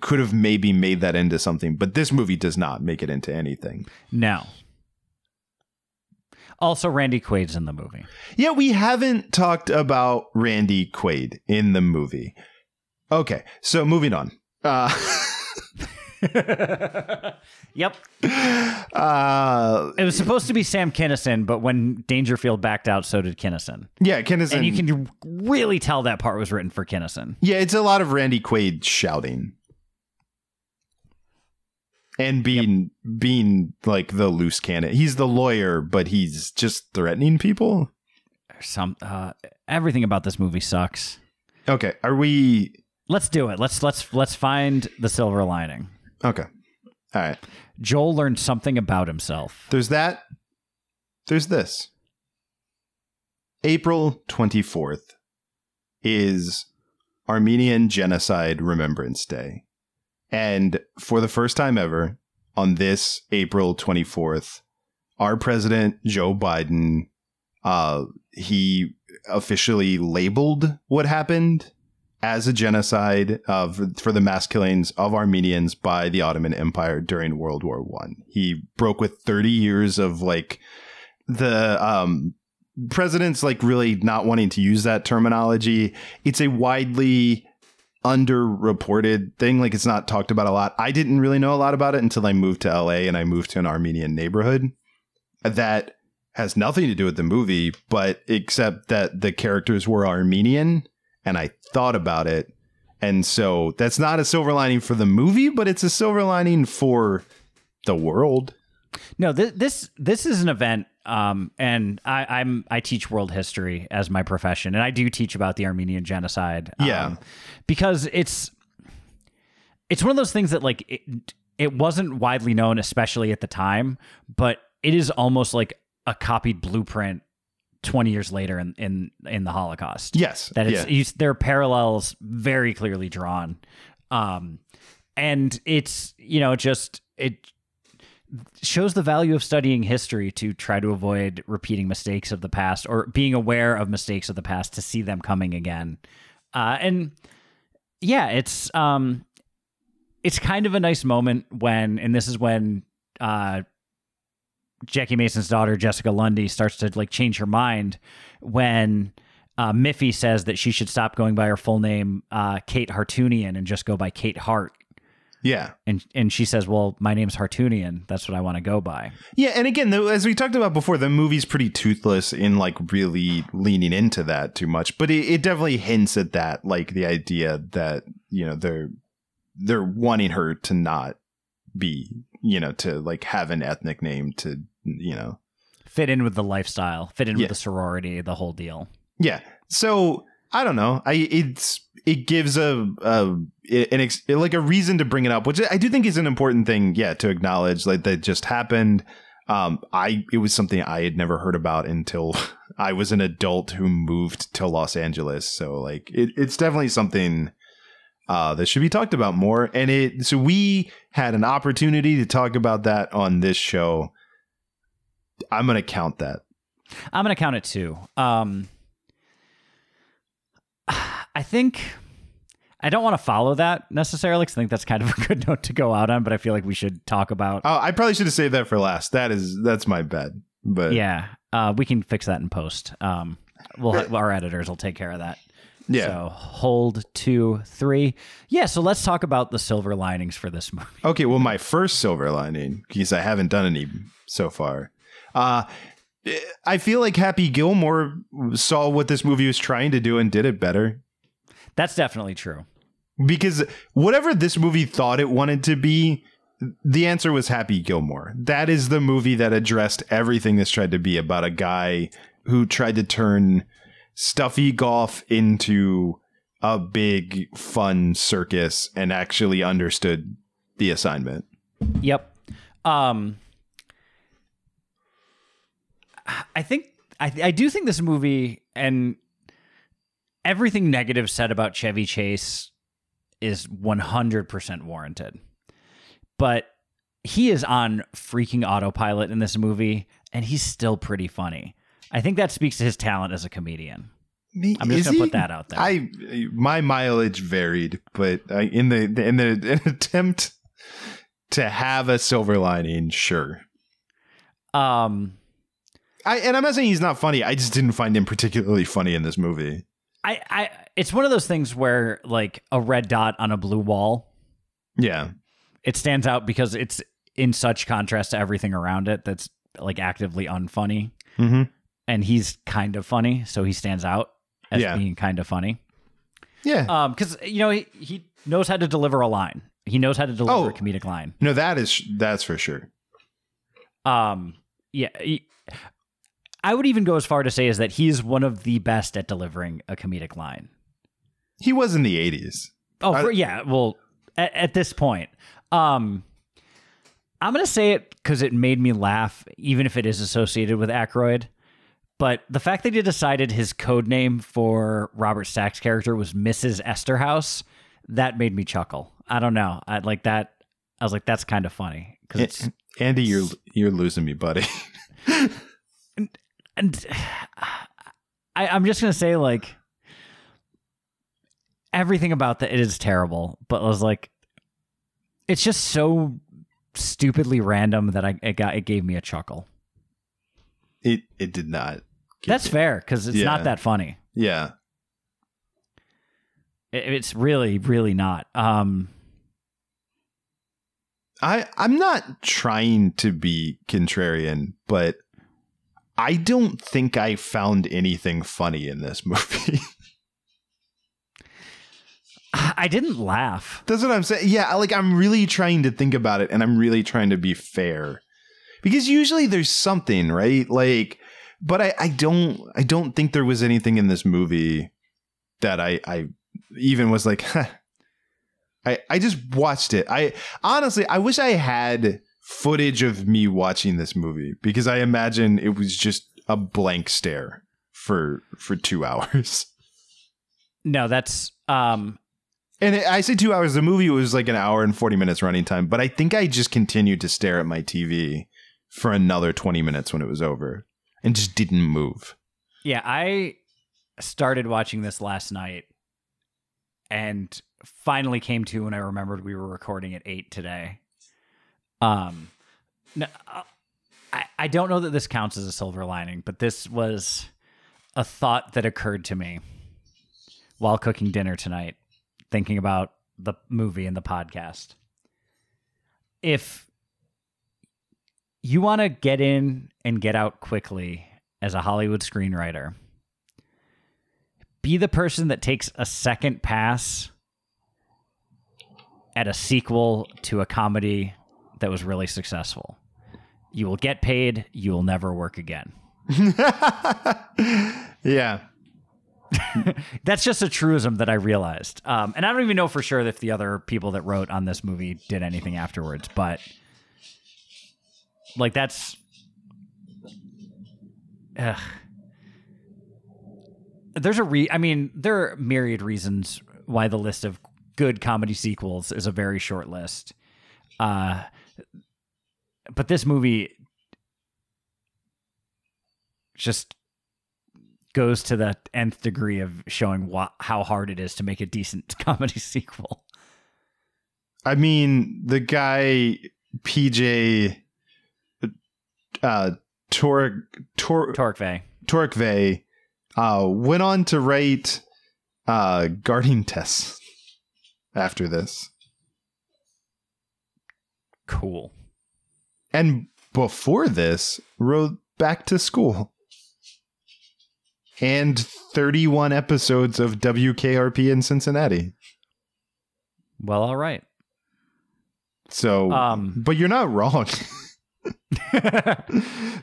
could have maybe made that into something but this movie does not make it into anything No. Also, Randy Quaid's in the movie. Yeah, we haven't talked about Randy Quaid in the movie. Okay, so moving on. Uh, *laughs* Yep. uh, It was supposed to be Sam Kinison, but when Dangerfield backed out, so did Kinison. yeah, Kinison. And you can really tell that part was written for Kinison. Yeah, it's a lot of Randy Quaid shouting. And being being like the loose cannon. He's the lawyer, but he's just threatening people. Some uh, everything about this movie sucks. Okay, are we Let's do it. Let's let's let's find the silver lining. Okay. All right. Joel learned something about himself. There's that. There's this. April 24th is Armenian Genocide Remembrance Day. And for the first time ever, on this April 24th, our president, Joe Biden, uh, he officially labeled what happened as a genocide uh, for, for the mass killings of Armenians by the Ottoman Empire during World War One. He broke with 30 years of like the um, presidents like really not wanting to use that terminology. It's a widely underreported thing. Like it's not talked about a lot. I didn't really know a lot about it until I moved to LA and I moved to an Armenian neighborhood. That has nothing to do with the movie, but except that the characters were Armenian and I thought about it. And so that's not a silver lining for the movie, but it's a silver lining for the world. No, this this this is an event, um, and I, I'm I teach world history as my profession, and I do teach about the Armenian genocide. um, Yeah. because it's it's one of those things that like it, it wasn't widely known, especially at the time, but it is almost like a copied blueprint. 20 years later in in, in the holocaust Yes. that it's yeah. you, there are parallels very clearly drawn um and it's you know just it shows the value of studying history to try to avoid repeating mistakes of the past or being aware of mistakes of the past to see them coming again uh and yeah it's um it's kind of a nice moment when and this is when uh Jackie Mason's daughter Jessica Lundy starts to like change her mind when uh, Miffy says that she should stop going by her full name, uh, Kate Hartounian, and just go by Kate Hart. Yeah. And and she says, "Well, my name's Hartounian. That's what I want to go by." Yeah, and again, though, as we talked about before, the movie's pretty toothless in like really leaning into that too much. But it, it definitely hints at that, like the idea that you know they're they're wanting her to not be, you know, to like have an ethnic name to, you know, Fit in with the lifestyle, fit in Yeah. with the sorority, the whole deal. yeah. So I don't know. I it's it gives a, a an ex, like a reason to bring it up, which I do think is an important thing. Yeah, to acknowledge like that just happened. Um, I it was something I had never heard about until *laughs* I was an adult who moved to Los Angeles. So like it, it's definitely something uh, that should be talked about more. And it so we had an opportunity to talk about that on this show. I'm gonna count that. I'm gonna count it too. Um, I think I don't want to follow that necessarily because I think that's kind of a good *laughs* note to go out on. But I feel like we should talk about. Oh, I probably should have saved that for last. That is that's my bad. But yeah, uh, we can fix that in post. Um, we'll our editors will take care of that. yeah. So hold two, three. Yeah. So let's talk about the silver linings for this *laughs* movie. Okay, well, my first silver lining, because I haven't done any so far. Uh, I feel like Happy Gilmore saw what this movie was trying to do and did it better. That's definitely true. Because whatever this movie thought it wanted to be, the answer was Happy Gilmore. That is the movie that addressed everything this tried to be about a guy who tried to turn stuffy golf into a big fun circus and actually understood the assignment. Yep. Um, I think I I do think this movie and everything negative said about Chevy Chase is 100% warranted. But he is on freaking autopilot in this movie and he's still pretty funny. I think that speaks to his talent as a comedian. I'm just Is gonna he? put that out there. I my mileage varied, but I, in the in the *laughs* in attempt to have a silver lining, sure. Um I and I'm not saying he's not funny. I just didn't find him particularly funny in this movie. I, I it's one of those things where like a red dot on a blue wall, Yeah. it stands out because it's in such contrast to everything around it that's like actively unfunny. Mm-hmm. And he's kind of funny, so he stands out as Yeah. being kind of funny. Yeah. Um, because you know he, he knows how to deliver a line. He knows how to deliver Oh. a comedic line. no, that is that's for sure. Um, yeah, he- I would even go as far to say is that he's one of the best at delivering a comedic line. He was in the 80s. Oh, I- for, yeah. Well, at, at this point, um, I'm gonna say it because it made me laugh, even if it is associated with Aykroyd. But the fact that he decided his code name for Robert Stack's character was Mrs. Esterhouse, that made me chuckle. I don't know. I like that. I was like, that's kind of funny because Andy, you're you're losing me, buddy. *laughs* and *sighs* I, I'm just gonna say like everything about that it is terrible, but I was like, it's just so stupidly random that I it got it gave me a chuckle. It it did not. That's fair because it's Yeah. not that funny. Yeah. It- it's really really not. Um, I I'm not trying to be contrarian, but I don't think I found anything funny in this *laughs* movie. I didn't laugh. That's what I'm saying. Yeah, like I'm really trying to think about it and I'm really trying to be fair. Because usually there's something, right? Like but I, I don't I don't think there was anything in this movie that I I even was like huh. *laughs* I I just watched it. I honestly I wish I had footage of me watching this movie because I imagine it was just a blank stare for for 2 *laughs* hours. No, that's um, And I say two hours. The movie was like an hour and 40 minutes running time, but I think I just continued to stare at my TV for another 20 minutes when it was over and just didn't move. Yeah, I started watching this last night and finally came to when I remembered we were recording at 8 today. Um no, uh, I I don't know that this counts as a silver lining, but this was a thought that occurred to me while cooking dinner tonight, thinking about the movie and the podcast. If you want to get in and get out quickly as a Hollywood screenwriter, be the person that takes a second pass at a sequel to a comedy that was really successful. You will get paid, you will never work again. *laughs* yeah. That's just a truism that I realized. Um, and I don't even know for sure if the other people that wrote on this movie did anything afterwards, but like that's. Ugh. There's a re. I mean, there are myriad reasons why the list of good comedy sequels is a very short list. Uh, but this movie just goes to the nth degree of showing wha- how hard it is to make a decent *laughs* comedy sequel. I mean, the guy PJ uh Tor Tor Torokvei. Torokvei uh went on to write uh Guarding Tess after this. Cool. And before this, wrote Back to School. And 31 episodes of WKRP in Cincinnati. Well, all right. So, Um. but you're not wrong. *laughs* *laughs*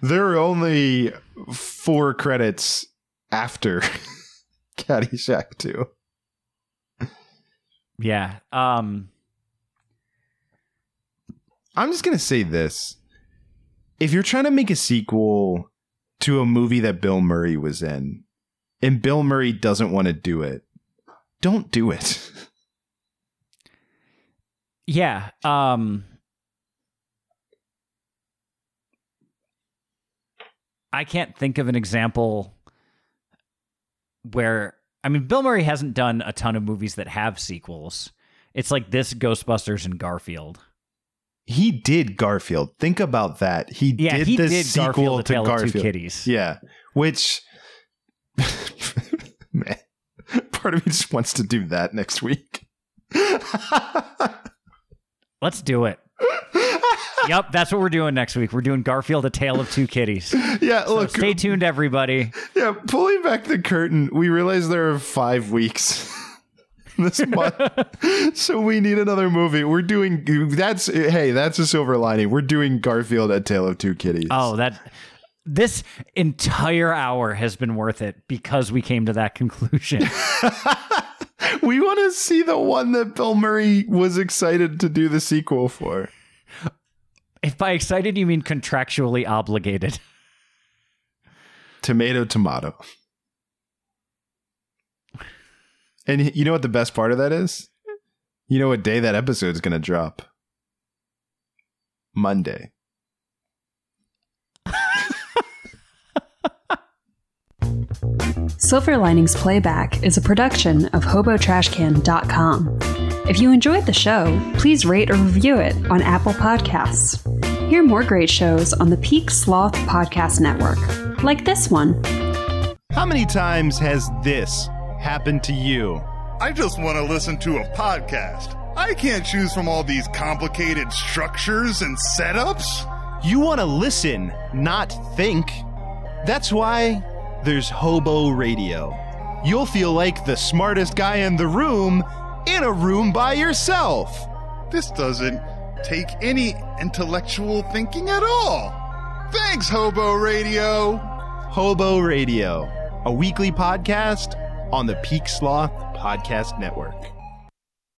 there are only four credits after *laughs* Caddyshack 2. yeah. Um. I'm just going to say this. If you're trying to make a sequel to a movie that Bill Murray was in, and Bill Murray doesn't want to do it, don't do it. *laughs* Yeah. Um. I can't think of an example where I mean Bill Murray hasn't done a ton of movies that have sequels. It's like this Ghostbusters and Garfield. He did Garfield. Think about that. He Yeah, did he the did sequel Garfield, to Tale of Two Garfield. Kitties. Yeah, which *laughs* man, part of me just wants to do that next week. Let's do it. *laughs* yep, that's what we're doing next week. We're doing Garfield: A Tale of Two Kitties. yeah, So look, stay tuned, everybody. yeah, pulling back the curtain, we realize there are five weeks. *laughs* *laughs* this month. So we need another movie. We're doing that's hey that's a silver lining. We're doing garfield a tale of two kitties. Oh, that this entire hour has been worth it because we came to that conclusion. *laughs* *laughs* we want to see the one that bill murray was excited to do the sequel for. If by excited you mean contractually obligated. tomato tomato and you know what the best part of that is you know what day that episode's gonna drop monday *laughs* Silver Linings Playback is a production of HoboTrashCan.com. If you enjoyed the show, please rate or review it on Apple Podcasts. Hear more great shows on the Peak Sloth Podcast Network, like this one. how many times has this happened to you I just want to listen to a podcast. I can't choose from all these complicated structures and setups. You want to listen, not think. That's why there's Hobo Radio. You'll feel like the smartest guy in the room in a room by yourself. This doesn't take any intellectual thinking at all. Thanks, Hobo Radio. Hobo Radio, a weekly podcast on the Peak Sloth Podcast Network.